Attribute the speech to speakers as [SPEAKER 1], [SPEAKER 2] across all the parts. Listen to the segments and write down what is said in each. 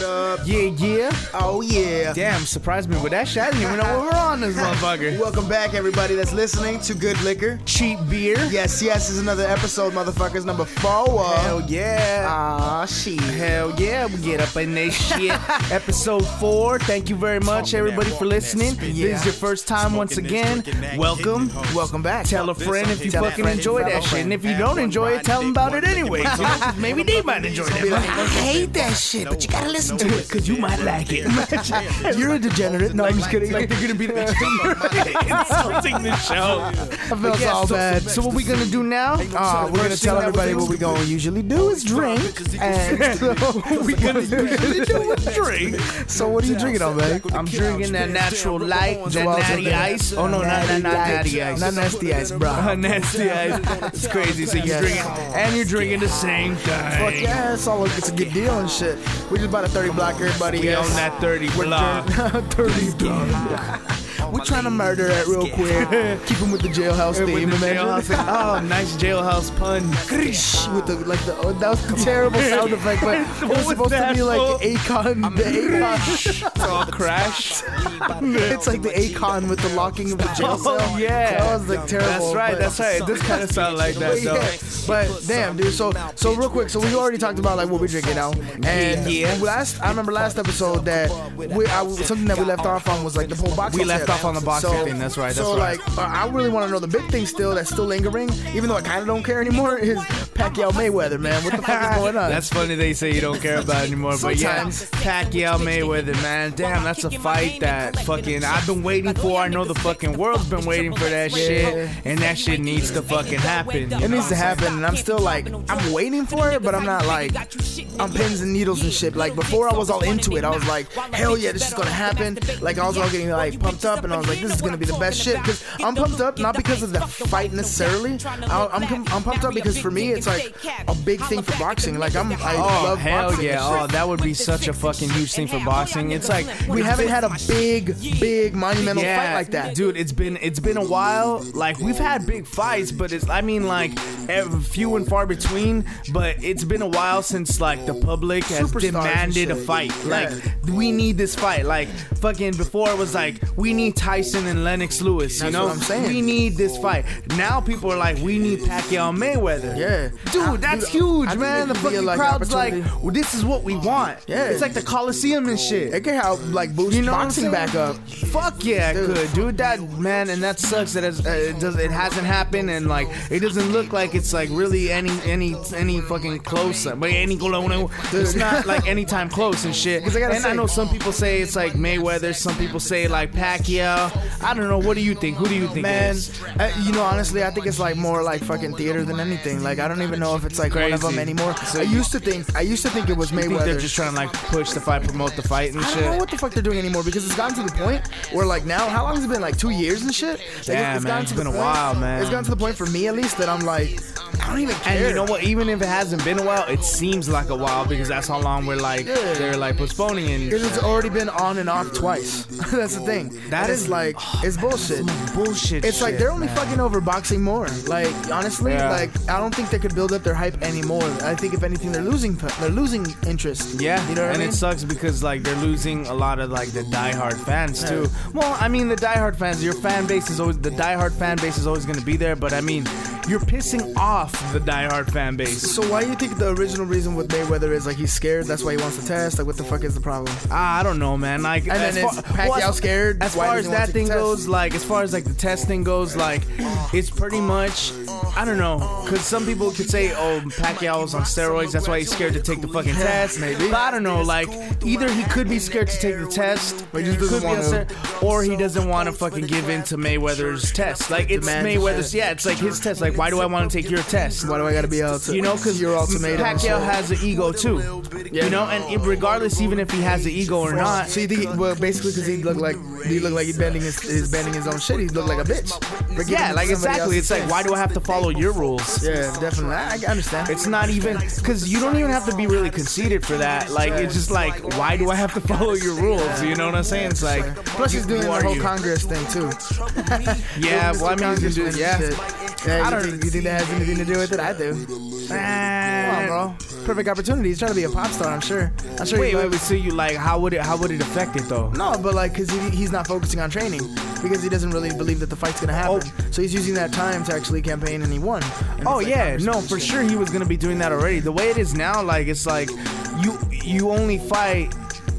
[SPEAKER 1] what up?
[SPEAKER 2] Yeah, yeah.
[SPEAKER 1] Oh, yeah.
[SPEAKER 2] Damn, surprised me with that shit. I didn't even know we were on this motherfucker.
[SPEAKER 1] Welcome back, everybody that's listening to Good Liquor.
[SPEAKER 2] Cheap beer.
[SPEAKER 1] Yes, yes, this is another episode, motherfuckers, number four.
[SPEAKER 2] Hell yeah.
[SPEAKER 1] Aw, shit.
[SPEAKER 2] Hell yeah, we get up in this shit. Episode four. Thank you very much, everybody, for listening. This is your first time once again. Welcome.
[SPEAKER 1] Welcome back.
[SPEAKER 2] Tell a friend if you
[SPEAKER 1] Tell a
[SPEAKER 2] fucking
[SPEAKER 1] friend,
[SPEAKER 2] enjoy that shit. And if you don't enjoy it, tell them about it anyway. You know, 'cause maybe they might enjoy that.
[SPEAKER 1] Be like,
[SPEAKER 2] But
[SPEAKER 1] I hate that shit, but you gotta listen to it.
[SPEAKER 2] Because you might like it.
[SPEAKER 1] You're a degenerate. No, I'm just kidding.
[SPEAKER 2] Like they're gonna be insulting the show.
[SPEAKER 1] I feel
[SPEAKER 2] Yeah,
[SPEAKER 1] all
[SPEAKER 2] so,
[SPEAKER 1] bad.
[SPEAKER 2] So what we gonna do now?
[SPEAKER 1] Uh, we're gonna tell everybody what we gonna usually do is drink, and so we gonna usually do is
[SPEAKER 2] drink.
[SPEAKER 1] So what are you drinking on, man?
[SPEAKER 2] I'm drinking that natural light, that
[SPEAKER 1] Joel's
[SPEAKER 2] natty ice. Oh no, not, not, not natty ice.
[SPEAKER 1] Not nasty ice, bro.
[SPEAKER 2] Nasty ice. It's crazy. So you're drinking, and you're drinking the same thing.
[SPEAKER 1] Fuck yeah, it's all it's a good deal and shit. We just bought a 30 block, everybody.
[SPEAKER 2] We
[SPEAKER 1] yes.
[SPEAKER 2] own that 30
[SPEAKER 1] We're
[SPEAKER 2] block.
[SPEAKER 1] doing- 30 block. We're trying to murder it real quick. Keep him with the jailhouse theme,
[SPEAKER 2] the
[SPEAKER 1] imagine.
[SPEAKER 2] oh, nice jailhouse pun.
[SPEAKER 1] with the like the oh, that was a terrible sound effect, but it was supposed to be like? Akon, the Akon.
[SPEAKER 2] It's all crashed.
[SPEAKER 1] it's like the Akon with the locking of the jail oh, cell.
[SPEAKER 2] Oh yeah,
[SPEAKER 1] that was like terrible.
[SPEAKER 2] That's right. That's right. This kind of sound like that
[SPEAKER 1] But,
[SPEAKER 2] though.
[SPEAKER 1] yeah, but damn, dude. So, so real quick. So we already talked about like what we're drinking now, and
[SPEAKER 2] yeah.
[SPEAKER 1] last I remember last episode that we I, something that we left off on was like the whole box.
[SPEAKER 2] We left off on the boxing thing, that's right, that's
[SPEAKER 1] so
[SPEAKER 2] right.
[SPEAKER 1] like uh, I really want to know the big thing still that's still lingering, even though I kind of don't care anymore. Is Pacquiao Mayweather, man? What the fuck is going on?
[SPEAKER 2] That's funny they say you don't care about it anymore, but yeah. Pacquiao Mayweather, man, damn, that's a fight that fucking I've been waiting for. I know the fucking world's been waiting for that shit, and that shit needs to fucking happen.
[SPEAKER 1] It needs to happen, and I'm still like, I'm waiting for it, but I'm not like, I'm pins and needles and shit. Like before, I was all into it. I was like, hell yeah, this is gonna happen. Like I was all getting like pumped up, and I was like, this is gonna be the best shit. Because I'm pumped up not because of the fight necessarily. I'm I'm pumped up because for me, it's like a big thing for boxing. Like I'm, I
[SPEAKER 2] Oh
[SPEAKER 1] love
[SPEAKER 2] hell
[SPEAKER 1] boxing
[SPEAKER 2] yeah! Oh, that would be such a fucking huge thing for boxing. It's like
[SPEAKER 1] we haven't had a big, big monumental
[SPEAKER 2] yeah,
[SPEAKER 1] fight like that.
[SPEAKER 2] dude. It's been it's been a while. Like we've had big fights, but it's I mean like few and far between. But it's been a while since like the public has
[SPEAKER 1] Superstars
[SPEAKER 2] demanded a fight.
[SPEAKER 1] Yeah.
[SPEAKER 2] Like we need this fight. Like fucking before it was like we need Tyson and Lennox Lewis. You
[SPEAKER 1] That's
[SPEAKER 2] know,
[SPEAKER 1] what I'm saying.
[SPEAKER 2] we need this fight. Now people are like we need Pacquiao Mayweather.
[SPEAKER 1] Yeah.
[SPEAKER 2] Dude,
[SPEAKER 1] I-
[SPEAKER 2] that's
[SPEAKER 1] dude,
[SPEAKER 2] huge,
[SPEAKER 1] I
[SPEAKER 2] man. The
[SPEAKER 1] could be a,
[SPEAKER 2] fucking
[SPEAKER 1] like,
[SPEAKER 2] crowd's like, well, this is what we want.
[SPEAKER 1] Yeah.
[SPEAKER 2] It's like the Coliseum and shit.
[SPEAKER 1] It could help like boost
[SPEAKER 2] You know
[SPEAKER 1] boxing back up.
[SPEAKER 2] Fuck yeah, it
[SPEAKER 1] Dude.
[SPEAKER 2] could, dude. That man, and that sucks that uh, it does. It hasn't happened, and like it doesn't look like it's like really any any any fucking close. But any it's not like anytime close and shit.
[SPEAKER 1] I
[SPEAKER 2] and I know some people say it's like Mayweather. Some people say like Pacquiao. I don't know. What do you think? Who do you think?
[SPEAKER 1] Man,
[SPEAKER 2] is?
[SPEAKER 1] uh, you know, honestly, I think it's like more like fucking theater than anything. Like, I don't even know if it's like one of them anymore.
[SPEAKER 2] So
[SPEAKER 1] I used to think, I used to think it was
[SPEAKER 2] You think they're just trying to like push the fight, promote the fight and shit.
[SPEAKER 1] I don't know what the fuck they're doing anymore because it's gotten to the point where like now, how long has it been? Like two years and shit. Like,
[SPEAKER 2] Yeah, man,
[SPEAKER 1] gotten
[SPEAKER 2] it's
[SPEAKER 1] to the
[SPEAKER 2] been a
[SPEAKER 1] point-
[SPEAKER 2] while, man.
[SPEAKER 1] It's gotten to the point for me at least that I'm like, I don't even care.
[SPEAKER 2] And you know what? Even if it hasn't been a while, it seems like a while because that's how long we're like
[SPEAKER 1] Yeah.
[SPEAKER 2] they're like postponing and
[SPEAKER 1] Because it's already been on and off twice. That's the thing.
[SPEAKER 2] That is-
[SPEAKER 1] is like, it's bullshit.
[SPEAKER 2] bullshit.
[SPEAKER 1] It's like they're only fucking over boxing more. Like honestly,
[SPEAKER 2] Yeah.
[SPEAKER 1] like I don't think they could build up their hype anymore. I think if anything, they're losing. They're losing interest.
[SPEAKER 2] Yeah,
[SPEAKER 1] you know what
[SPEAKER 2] and
[SPEAKER 1] I mean?
[SPEAKER 2] it sucks because like they're losing a lot of like the diehard fans too. Well, I mean the diehard fans, your fan base is always the diehard fan base is always gonna be there, but I mean you're pissing off the diehard fan base.
[SPEAKER 1] So why do you think the original reason with Mayweather is like he's scared? That's why he wants to test. Like what the fuck is the problem?
[SPEAKER 2] Ah, I don't know, man. Like,
[SPEAKER 1] And then
[SPEAKER 2] as
[SPEAKER 1] is Pacquiao
[SPEAKER 2] as-
[SPEAKER 1] scared?
[SPEAKER 2] As
[SPEAKER 1] Why
[SPEAKER 2] far as that thing goes, like as far as like the testing goes, like it's pretty much. I don't know, because some people could say, "Oh, Pacquiao's on steroids. That's why he's scared to take the fucking test."
[SPEAKER 1] Maybe.
[SPEAKER 2] but I don't know. Like either he could be scared to take the test,
[SPEAKER 1] But he doesn't wanna-
[SPEAKER 2] or he doesn't want to fucking give in to Mayweather's test. Like it's Mayweather's. Yeah, it's like his test. Like why do I want to take your test?
[SPEAKER 1] Why do I gotta be able to?
[SPEAKER 2] You know, because
[SPEAKER 1] your ultimatum.
[SPEAKER 2] Pacquiao has an ego too.
[SPEAKER 1] Yeah.
[SPEAKER 2] You know, and regardless, even if he has an ego or not,
[SPEAKER 1] So you think? He, well, basically, because he look like he look like he's bending his, he's bending his own shit. He look like a bitch. For
[SPEAKER 2] Yeah, like exactly. It's like, why do I have to follow your rules?
[SPEAKER 1] Yeah, definitely. I, I understand.
[SPEAKER 2] It's not even because you don't even have to be really conceited for that. Like it's just like, why do I have to follow your rules? You know what I'm saying? It's like,
[SPEAKER 1] Plus, he's doing the whole
[SPEAKER 2] you?
[SPEAKER 1] Congress thing too.
[SPEAKER 2] Yeah, well, I mean, you can do yeah.
[SPEAKER 1] and shit. Yeah,
[SPEAKER 2] I don't-
[SPEAKER 1] think, you think that has anything to do with it? I do.
[SPEAKER 2] Ah, And-
[SPEAKER 1] bro. Perfect opportunity. He's trying to be a pop star. I'm sure. I'm sure.
[SPEAKER 2] Wait,
[SPEAKER 1] he
[SPEAKER 2] wait,
[SPEAKER 1] loves-
[SPEAKER 2] wait. So you like how would it how would it affect it though?
[SPEAKER 1] No, but like, cause he, he's not focusing on training because he doesn't really believe that the fight's gonna oh. happen. Oh. So he's using that time to actually campaign, and he won. And
[SPEAKER 2] Oh
[SPEAKER 1] like,
[SPEAKER 2] yeah, no, for sure he was gonna be doing that already. The way it is now, like it's like you you only fight.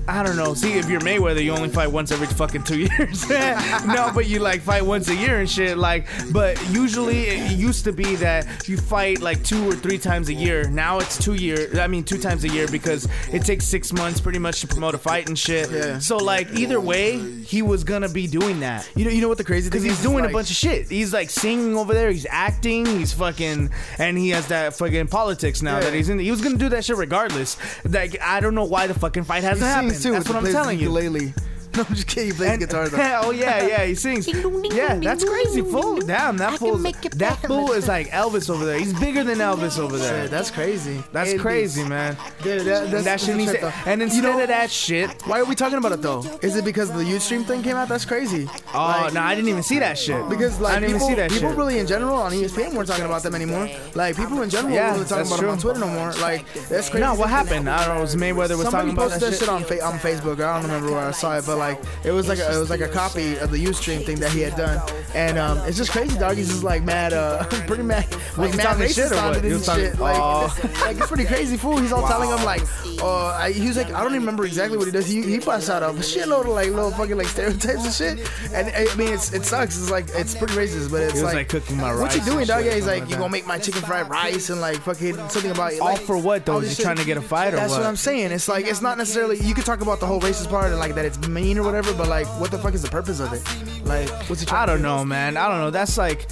[SPEAKER 2] I don't know. See, if you're Mayweather, you only fight once every fucking two years. no, but you like fight once a year and shit. Like, but usually it used to be that you fight like two or three times a year. Now it's two year. I mean, two times a year because it takes six months pretty much to promote a fight and shit.
[SPEAKER 1] Yeah.
[SPEAKER 2] So like either way, he was gonna be doing that.
[SPEAKER 1] You know, you know what the crazy thing
[SPEAKER 2] Because
[SPEAKER 1] is?
[SPEAKER 2] he's doing
[SPEAKER 1] Like,
[SPEAKER 2] a bunch of shit. He's like singing over there. He's acting. He's fucking, and he has that fucking politics now
[SPEAKER 1] Yeah.
[SPEAKER 2] that he's in. He was gonna do that shit regardless. Like I don't know why the fucking fight hasn't happened. That's what I'm telling you.
[SPEAKER 1] Ukulele. No, I'm just kidding. He plays
[SPEAKER 2] And-
[SPEAKER 1] guitar though.
[SPEAKER 2] oh yeah, yeah, he sings. Yeah, that's crazy, fool. Damn, that fool. That fool is like Elvis over there. He's bigger than Elvis over there.
[SPEAKER 1] Shit, that's crazy.
[SPEAKER 2] That's
[SPEAKER 1] It
[SPEAKER 2] crazy,
[SPEAKER 1] is.
[SPEAKER 2] man.
[SPEAKER 1] Dude, that, that's,
[SPEAKER 2] that shit needs to. And instead
[SPEAKER 1] you know,
[SPEAKER 2] of that shit,
[SPEAKER 1] why are we talking about it though? Is it because the Ustream thing came out? That's crazy.
[SPEAKER 2] oh
[SPEAKER 1] Like,
[SPEAKER 2] no, I didn't even see that shit.
[SPEAKER 1] Because like
[SPEAKER 2] I didn't
[SPEAKER 1] people,
[SPEAKER 2] even see that
[SPEAKER 1] people
[SPEAKER 2] shit.
[SPEAKER 1] really in general on ESPN weren't talking about them anymore. Like people in general
[SPEAKER 2] Yeah,
[SPEAKER 1] weren't really talking
[SPEAKER 2] that's
[SPEAKER 1] about them on. Twitter no more. Like that's crazy.
[SPEAKER 2] no, what happened? I don't know. It Was Mayweather was
[SPEAKER 1] Somebody
[SPEAKER 2] talking about
[SPEAKER 1] posted
[SPEAKER 2] that
[SPEAKER 1] that shit on fa- on Facebook. I don't remember where I saw it, but like it was like a, it was like a copy of the Ustream thing that he had done, and um, it's just crazy. Dog, he's just like mad, uh, pretty mad, like
[SPEAKER 2] he
[SPEAKER 1] mad
[SPEAKER 2] talking
[SPEAKER 1] racist
[SPEAKER 2] shit or
[SPEAKER 1] on
[SPEAKER 2] what?
[SPEAKER 1] it
[SPEAKER 2] He
[SPEAKER 1] and
[SPEAKER 2] was talking-
[SPEAKER 1] shit. Like,
[SPEAKER 2] Oh.
[SPEAKER 1] like it's pretty crazy. Fool, he's all telling him like, uh, I, he was like, I don't even remember exactly what he does. He he busts out a shitload of like little fucking like stereotypes and shit, and I mean it's it sucks. It's like it's pretty racist, but it's
[SPEAKER 2] He was,
[SPEAKER 1] like,
[SPEAKER 2] like, cooking my
[SPEAKER 1] What's he
[SPEAKER 2] rice
[SPEAKER 1] doing,
[SPEAKER 2] and
[SPEAKER 1] dog? Yeah, he's like,
[SPEAKER 2] like
[SPEAKER 1] you
[SPEAKER 2] that.
[SPEAKER 1] gonna make my chicken fried rice and like fucking something about
[SPEAKER 2] All for what though?
[SPEAKER 1] all
[SPEAKER 2] Is
[SPEAKER 1] this
[SPEAKER 2] he trying to get a fight or
[SPEAKER 1] That's
[SPEAKER 2] what?
[SPEAKER 1] what I'm saying. It's like it's not necessarily you could talk about the whole racist part and like that it's mean or whatever, but like what the fuck is the purpose of it? Like what's he trying
[SPEAKER 2] I don't know, man. I don't know. That's like,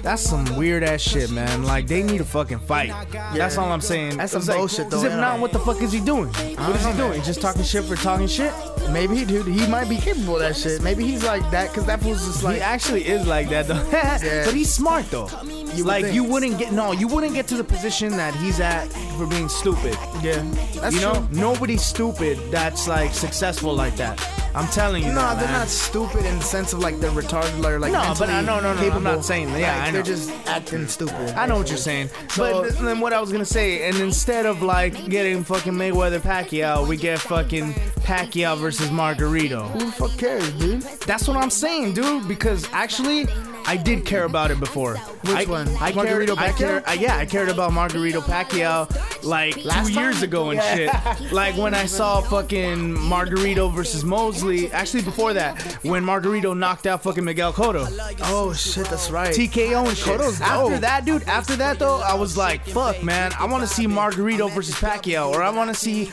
[SPEAKER 2] that's some weird ass shit, man. Like they need a fucking fight. That's all I'm saying.
[SPEAKER 1] That's some
[SPEAKER 2] like,
[SPEAKER 1] bullshit, though,
[SPEAKER 2] Because if not, what the fuck is he doing? What is he doing? Just talking shit for talking shit?
[SPEAKER 1] Maybe dude, he might be capable of that shit. Maybe he's like that because that fool's just like.
[SPEAKER 2] He actually is like that though. yeah. But he's smart though.
[SPEAKER 1] would
[SPEAKER 2] like
[SPEAKER 1] think.
[SPEAKER 2] you wouldn't get no, you wouldn't get to the position that he's at for being stupid.
[SPEAKER 1] yeah. That's
[SPEAKER 2] you know,
[SPEAKER 1] true.
[SPEAKER 2] nobody's stupid that's like successful like that. I'm telling you.
[SPEAKER 1] No,
[SPEAKER 2] that,
[SPEAKER 1] they're
[SPEAKER 2] man.
[SPEAKER 1] not stupid in the sense of like they're retarded or like
[SPEAKER 2] No, but I- no, no, no, I'm
[SPEAKER 1] capable.
[SPEAKER 2] not saying that. Yeah,
[SPEAKER 1] Like,
[SPEAKER 2] I
[SPEAKER 1] they're just acting stupid.
[SPEAKER 2] I know what you're saying,
[SPEAKER 1] So-
[SPEAKER 2] but then what I was gonna say, and instead of like getting fucking Mayweather Pacquiao, we get fucking Pacquiao versus Margarito.
[SPEAKER 1] Who the fuck cares, dude?
[SPEAKER 2] That's what I'm saying, dude. Because actually, I did care about it before.
[SPEAKER 1] Which
[SPEAKER 2] I,
[SPEAKER 1] one?
[SPEAKER 2] I
[SPEAKER 1] Margarito
[SPEAKER 2] cared, I
[SPEAKER 1] Pacquiao?
[SPEAKER 2] cared, I- yeah, I cared about Margarito Pacquiao like
[SPEAKER 1] Last
[SPEAKER 2] two
[SPEAKER 1] time?
[SPEAKER 2] years ago and shit. Like when I saw fucking Margarito versus Mosley. Actually, before that, when Margarito knocked out fucking Miguel Cotto.
[SPEAKER 1] Oh shit, that's right.
[SPEAKER 2] TKO and shit.
[SPEAKER 1] Cotto's
[SPEAKER 2] After
[SPEAKER 1] dope.
[SPEAKER 2] that, dude, after that though, I was like, fuck, man, I want to see Margarito versus Pacquiao, or I want to see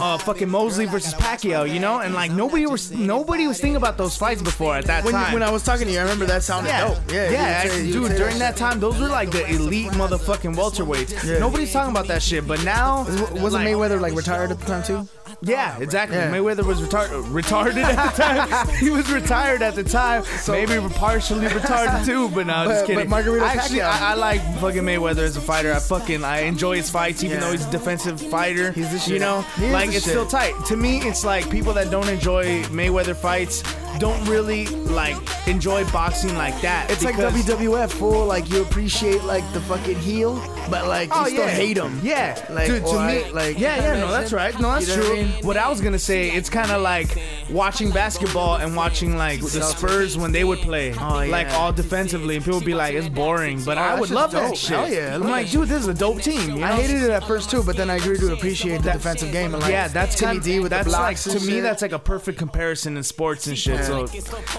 [SPEAKER 2] uh, fucking Mosley versus Pacquiao, you know? And like nobody was nobody was thinking about those fights before at that
[SPEAKER 1] when,
[SPEAKER 2] time.
[SPEAKER 1] when I was talking to you, I remember that sounded
[SPEAKER 2] yeah,
[SPEAKER 1] dope. Yeah,
[SPEAKER 2] yeah,
[SPEAKER 1] you would say- you would
[SPEAKER 2] dude. During that time, those were like the elite motherfucking welterweights.
[SPEAKER 1] Yeah.
[SPEAKER 2] Nobody's talking about that shit, but now,
[SPEAKER 1] wasn't
[SPEAKER 2] like,
[SPEAKER 1] Mayweather like retired at the time too?
[SPEAKER 2] Yeah, oh, exactly.
[SPEAKER 1] Yeah.
[SPEAKER 2] Mayweather was retar- retarded at the time. he was retired at the time. Maybe partially retarded too, but no,
[SPEAKER 1] But-
[SPEAKER 2] just kidding.
[SPEAKER 1] but Margarito
[SPEAKER 2] Actually, I, I like fucking Mayweather as a fighter. I fucking I enjoy his fights, even
[SPEAKER 1] Yeah.
[SPEAKER 2] though he's a defensive fighter.
[SPEAKER 1] He's the shit.
[SPEAKER 2] You know,
[SPEAKER 1] He
[SPEAKER 2] like it's
[SPEAKER 1] shit.
[SPEAKER 2] still tight. To me, it's like people that don't enjoy Mayweather fights don't really like enjoy boxing like that.
[SPEAKER 1] It's like WWF, fool. Like you appreciate like the fucking heel, but like you
[SPEAKER 2] Oh
[SPEAKER 1] still
[SPEAKER 2] yeah,
[SPEAKER 1] hate him.
[SPEAKER 2] Yeah,
[SPEAKER 1] Like,
[SPEAKER 2] dude, to me,
[SPEAKER 1] I- like,
[SPEAKER 2] yeah, yeah, no, that's right. No, that's
[SPEAKER 1] You know
[SPEAKER 2] true.
[SPEAKER 1] I mean?
[SPEAKER 2] What I was gonna say, it's kind of like watching basketball and watching like the Spurs when they would play,
[SPEAKER 1] Oh, yeah.
[SPEAKER 2] like all defensively, and people would be like, it's boring, but
[SPEAKER 1] Oh,
[SPEAKER 2] I would love
[SPEAKER 1] dope.
[SPEAKER 2] that shit.
[SPEAKER 1] Hell yeah,
[SPEAKER 2] I'm like, dude, this is a dope team. You know?
[SPEAKER 1] I hated it at first too, but then I grew to appreciate the defensive game and like
[SPEAKER 2] yeah, that's
[SPEAKER 1] Timmy
[SPEAKER 2] kind
[SPEAKER 1] D with
[SPEAKER 2] that's
[SPEAKER 1] the
[SPEAKER 2] like to me
[SPEAKER 1] shit.
[SPEAKER 2] that's like a perfect comparison in sports and shit. So,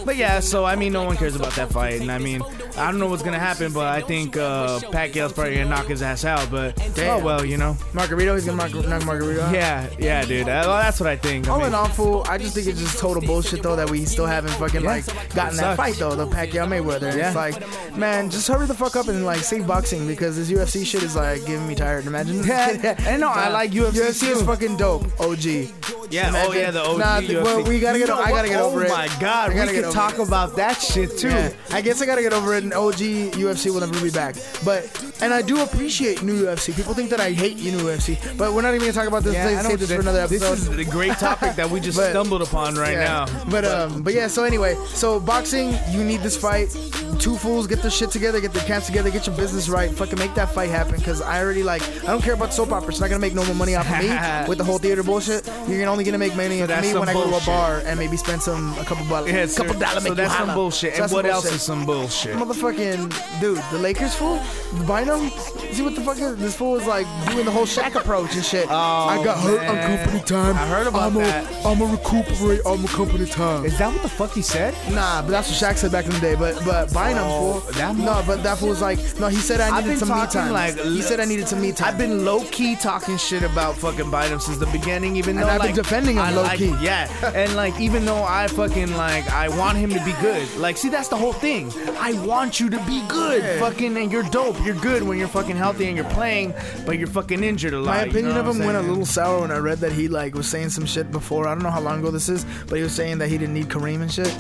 [SPEAKER 2] but yeah, so I mean, no one cares about that fight, and I mean, I don't know what's gonna happen, but I think uh, Pacquiao's probably gonna knock his ass out. But
[SPEAKER 1] Damn.
[SPEAKER 2] oh well, you know.
[SPEAKER 1] Margarito. He's gonna knock, Margarito. out.
[SPEAKER 2] Yeah, yeah, dude. Uh, well, that's what I think. I
[SPEAKER 1] All
[SPEAKER 2] mean-
[SPEAKER 1] in all, fool, I just think it's just total bullshit though that we still haven't fucking like gotten that
[SPEAKER 2] sucks.
[SPEAKER 1] fight though, the Pacquiao Mayweather.
[SPEAKER 2] Yeah.
[SPEAKER 1] It's like, man, just hurry the fuck up and like save boxing because this UFC shit is like getting me tired. Imagine.
[SPEAKER 2] Yeah, I know, I like UFC
[SPEAKER 1] UFC is fucking dope. OG.
[SPEAKER 2] Yeah,
[SPEAKER 1] Imagine-
[SPEAKER 2] oh yeah, the OG
[SPEAKER 1] Nah,
[SPEAKER 2] UFC.
[SPEAKER 1] well, we gotta
[SPEAKER 2] You
[SPEAKER 1] get-
[SPEAKER 2] know
[SPEAKER 1] I gotta get over
[SPEAKER 2] oh
[SPEAKER 1] it.
[SPEAKER 2] Oh my god, we could talk
[SPEAKER 1] it.
[SPEAKER 2] about that shit too.
[SPEAKER 1] Yeah. I guess I gotta get over it. And OG UFC will never be back. But and I do appreciate new UFC. People think that I hate new UFC, but we're not even gonna talk about this.
[SPEAKER 2] Yeah,
[SPEAKER 1] Let's
[SPEAKER 2] I know
[SPEAKER 1] save this for another episode.
[SPEAKER 2] This is a great topic that we just
[SPEAKER 1] But-
[SPEAKER 2] stumbled upon right
[SPEAKER 1] Yeah.
[SPEAKER 2] now.
[SPEAKER 1] But um, but yeah. So anyway, so boxing, you need this fight. Two fools, get their shit together, get their camps together, get your business right. Fucking make that fight happen. Cause I already like, I don't care about soap operas. It's not gonna make no more money off of me with the whole theater bullshit. You're only gonna make money off me when I go to a bar and maybe spend some a couple dollars,
[SPEAKER 2] Yeah,
[SPEAKER 1] a
[SPEAKER 2] couple
[SPEAKER 1] dollars.
[SPEAKER 2] So
[SPEAKER 1] make
[SPEAKER 2] that's some bullshit.
[SPEAKER 1] So
[SPEAKER 2] And what
[SPEAKER 1] some
[SPEAKER 2] else is some bullshit?
[SPEAKER 1] Motherfucking dude, the Lakers fool, Bynum. See what the fuck is this fool is like doing the whole Shaq approach and shit. Oh, I got hurt on
[SPEAKER 2] man.
[SPEAKER 1] company time.
[SPEAKER 2] I heard about
[SPEAKER 1] I'm a,
[SPEAKER 2] that.
[SPEAKER 1] I'm a recuperate on my company time.
[SPEAKER 2] Is that what the fuck he said?
[SPEAKER 1] Nah, but that's what Shaq said back in the day. But but Bynum
[SPEAKER 2] Oh,
[SPEAKER 1] fool.
[SPEAKER 2] that
[SPEAKER 1] no, but that fool was like, no, he said I needed some me time.
[SPEAKER 2] like
[SPEAKER 1] he said I needed some me time.
[SPEAKER 2] I've been low key talking shit about fucking Bynum since the beginning, even though
[SPEAKER 1] been
[SPEAKER 2] like,
[SPEAKER 1] defending him
[SPEAKER 2] I
[SPEAKER 1] low
[SPEAKER 2] like-
[SPEAKER 1] key.
[SPEAKER 2] Yeah, and like even though I fucking like I want him to be good. Like, see, that's the whole thing. I want you to be good,
[SPEAKER 1] Yeah.
[SPEAKER 2] fucking, and you're dope. You're good when you're fucking healthy and you're playing, but you're fucking injured a lot.
[SPEAKER 1] My
[SPEAKER 2] you
[SPEAKER 1] opinion
[SPEAKER 2] know
[SPEAKER 1] of him
[SPEAKER 2] I'm
[SPEAKER 1] went a little sour when I read that he like was saying some shit before. I don't know how long ago this is, but he was saying that he didn't need Kareem and shit.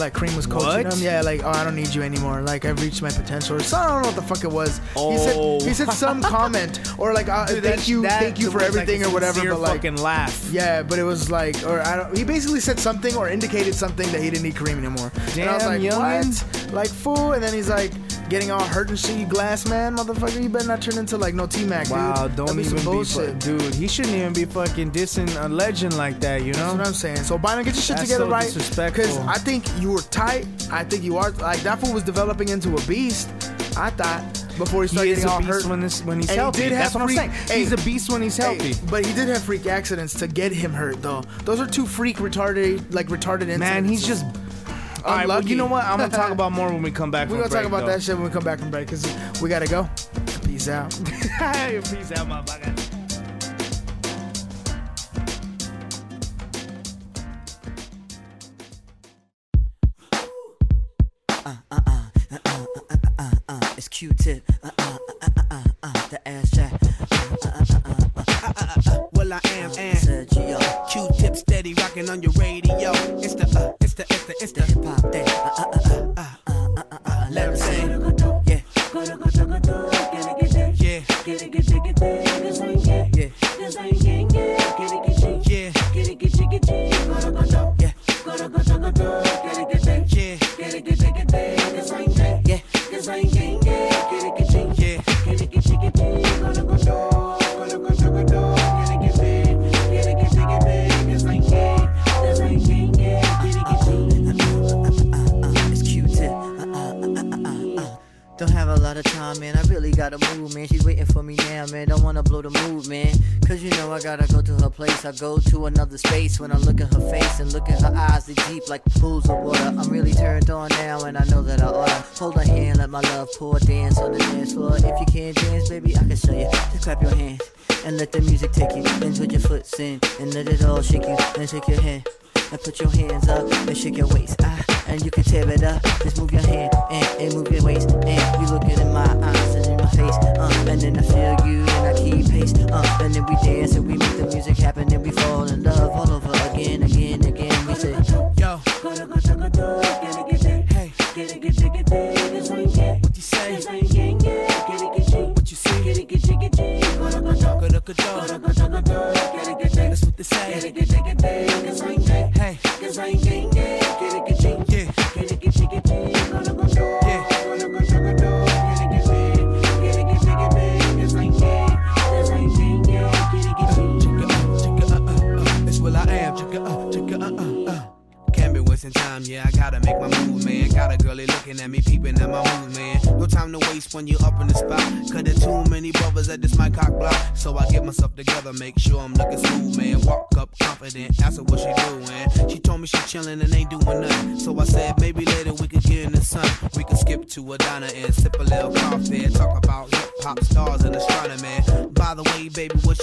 [SPEAKER 1] Like Kareem was coaching
[SPEAKER 2] What?
[SPEAKER 1] him. Yeah, like oh I don't need you anymore. Like I've reached my potential. Or so I don't know what the fuck it was. He
[SPEAKER 2] Oh.
[SPEAKER 1] said he said some comment or like uh,
[SPEAKER 2] Dude,
[SPEAKER 1] thank you
[SPEAKER 2] that
[SPEAKER 1] thank you for
[SPEAKER 2] was like
[SPEAKER 1] everything
[SPEAKER 2] a
[SPEAKER 1] or whatever.
[SPEAKER 2] sincere
[SPEAKER 1] But like
[SPEAKER 2] fucking laugh.
[SPEAKER 1] yeah, but it was like or I don't. He basically said something or indicated something that he didn't need Kareem anymore. and I was
[SPEAKER 2] Damn,
[SPEAKER 1] like
[SPEAKER 2] youngin.
[SPEAKER 1] what? Like fool. And then he's like. Getting all hurt and shit, you glass man, motherfucker. You better not turn into like no T Mac, dude.
[SPEAKER 2] Wow, don't
[SPEAKER 1] be some
[SPEAKER 2] even be,
[SPEAKER 1] bullshit.
[SPEAKER 2] fu- dude. He shouldn't even be fucking dissing a legend like that, you know?
[SPEAKER 1] That's what I'm saying. So Bynum, get your shit
[SPEAKER 2] That's
[SPEAKER 1] together
[SPEAKER 2] so
[SPEAKER 1] right. Because I think you were tight. I think you are like that fool was developing into a beast. I thought before he started
[SPEAKER 2] He
[SPEAKER 1] getting all hurt.
[SPEAKER 2] when, this, when he's
[SPEAKER 1] And he
[SPEAKER 2] healthy.
[SPEAKER 1] did have
[SPEAKER 2] That's what I'm saying.
[SPEAKER 1] Hey,
[SPEAKER 2] he's a beast when he's
[SPEAKER 1] Hey,
[SPEAKER 2] healthy.
[SPEAKER 1] but he did have freak accidents to get him hurt though. Those are two freak retarded like retarded incidents.
[SPEAKER 2] Man, he's just. All right, well, you know what? I'm gonna talk about more when we come back.
[SPEAKER 1] We're gonna talk about
[SPEAKER 2] though.
[SPEAKER 1] that shit when we come back from break because we gotta go. Peace out.
[SPEAKER 2] Peace out, motherfucker.
[SPEAKER 3] It's Q-tip, yeah, man. She's waiting for me now, man. Don't wanna blow the mood, man. Cause you know I gotta go to her place. I go to another space when I look at her face and look at her eyes. They deep like pools of water. I'm really turned on now, and I know that I oughta hold her hand, let my love pour, dance on the dance floor. If you can't dance, baby, I can show you. Just clap your hands and let the music take you. Then put your foot in and let it all shake you. Then shake your hand and put your hands up and shake your waist. Ah, and you can tear it up. Just move your hand and, and move your waist. And you looking in my eyes and in my face. Uh, and then I feel you and I keep pace. Uh, and then we dance and we make the music happen and we fall in love all over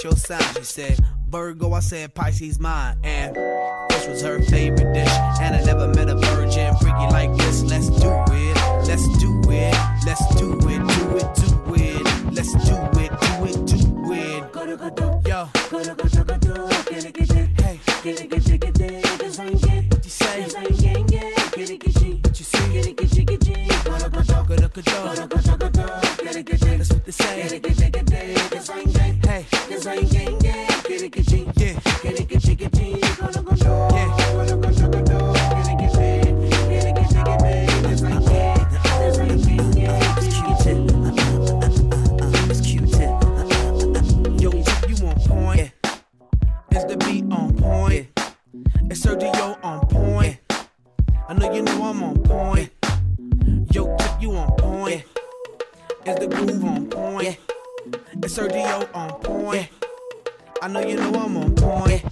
[SPEAKER 4] your sign? She said, Virgo, I said Pisces mine. And Fish was her favorite dish. And I never met a virgin freaky like this. Let's do it. Let's do it. Let's do it. Do it. Do it. Let's do it. Do it. Do it. Yo. Hey. Groove on point? Sergio on point? I know you know I'm on point.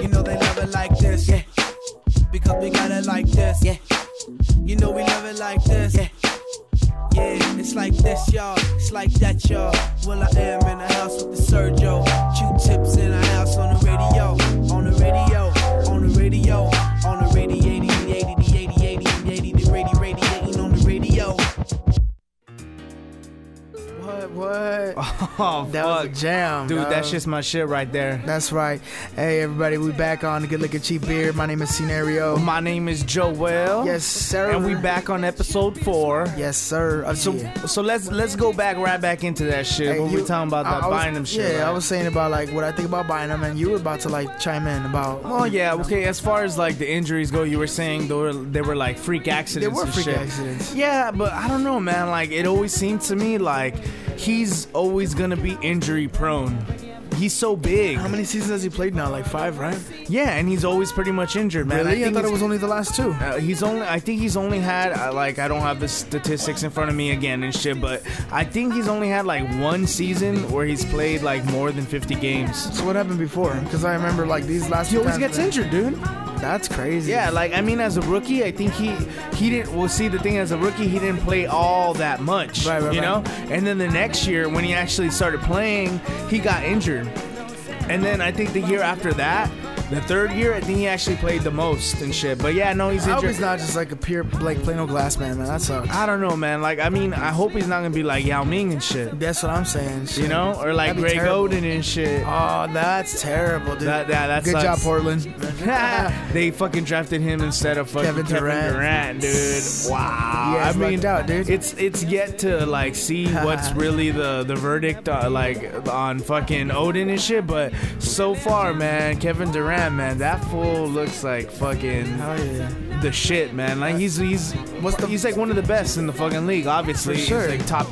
[SPEAKER 4] You know they love it like this. Because we got it like this. You know we love it like this. Yeah, it's like this, y'all. It's like that, y'all. Well, I am in the house with the Sergio. Q-tips in the house on the radio. On the radio. On the radio.
[SPEAKER 1] What? What?
[SPEAKER 2] Oh,
[SPEAKER 1] that was a jam,
[SPEAKER 2] Dude,
[SPEAKER 1] dog.
[SPEAKER 2] that's just my shit right there.
[SPEAKER 1] That's right. Hey, everybody, we back on the Good Liquor Cheap Beer. My name is Scenario.
[SPEAKER 2] My name is Joel.
[SPEAKER 1] Yes, sir.
[SPEAKER 2] And we back on episode four.
[SPEAKER 1] Yes, sir. Uh,
[SPEAKER 2] So
[SPEAKER 1] yeah.
[SPEAKER 2] so let's let's go back right back into that shit
[SPEAKER 1] Hey, you-
[SPEAKER 2] we're talking about that
[SPEAKER 1] I was-
[SPEAKER 2] Bynum shit.
[SPEAKER 1] Yeah, I was saying about like what I think about Bynum, and you were about to like chime in about.
[SPEAKER 2] Oh yeah, okay. As far as like the injuries go, you were saying they were they were like freak accidents.
[SPEAKER 1] They
[SPEAKER 2] were
[SPEAKER 1] freak
[SPEAKER 2] shit.
[SPEAKER 1] accidents.
[SPEAKER 2] Yeah, but I don't know, man. Like it always seemed to me like he's always gonna be injury prone. He's so big.
[SPEAKER 1] How many seasons has he played now? Like five, right?
[SPEAKER 2] Yeah, and he's always pretty much injured, man.
[SPEAKER 1] really? I,
[SPEAKER 2] think
[SPEAKER 1] thought it was only the last two.
[SPEAKER 2] Uh, he's only. I think he's only had uh, like I don't have the statistics in front of me again and shit, but I think he's only had like one season where he's played like more than 50 games.
[SPEAKER 1] So what happened before? Because I remember like these last.
[SPEAKER 2] He always gets injured, dude.
[SPEAKER 1] That's crazy.
[SPEAKER 2] Yeah, like I mean, as a rookie, I think he he didn't. Well, see, the thing as a rookie, he didn't play all that much,
[SPEAKER 1] Right, right,
[SPEAKER 2] you
[SPEAKER 1] right.
[SPEAKER 2] know. And then the next year, when he actually started playing, he got injured. And then I think the year after that, the third year, I think he actually played the most and shit. But yeah, no, he's
[SPEAKER 1] I hope
[SPEAKER 2] injured.
[SPEAKER 1] he's not just like a pure like plain old glass man, man. That sucks.
[SPEAKER 2] I don't know, man. Like, I mean, I hope he's not gonna be like Yao Ming and shit,
[SPEAKER 1] That's what I'm saying. shit.
[SPEAKER 2] you know, or like Greg. Oden and shit.
[SPEAKER 1] Oh, that's terrible, dude.
[SPEAKER 2] That- that
[SPEAKER 1] Good
[SPEAKER 2] sucks.
[SPEAKER 1] job, Portland.
[SPEAKER 2] they fucking drafted him instead of fucking
[SPEAKER 1] Kevin
[SPEAKER 2] Kevin
[SPEAKER 1] Durant.
[SPEAKER 2] Durant, dude. Wow.
[SPEAKER 1] Yeah,
[SPEAKER 2] I mean,
[SPEAKER 1] out, dude.
[SPEAKER 2] it's it's yet to like see what's really the the verdict uh, like on fucking Oden and shit, but so far, man, Kevin Durant, man, that fool looks like fucking
[SPEAKER 1] yeah.
[SPEAKER 2] the shit, man. Like he's he's
[SPEAKER 1] What's the-
[SPEAKER 2] he's like one of the best in the fucking league. Obviously,
[SPEAKER 1] For sure.
[SPEAKER 2] He's like top.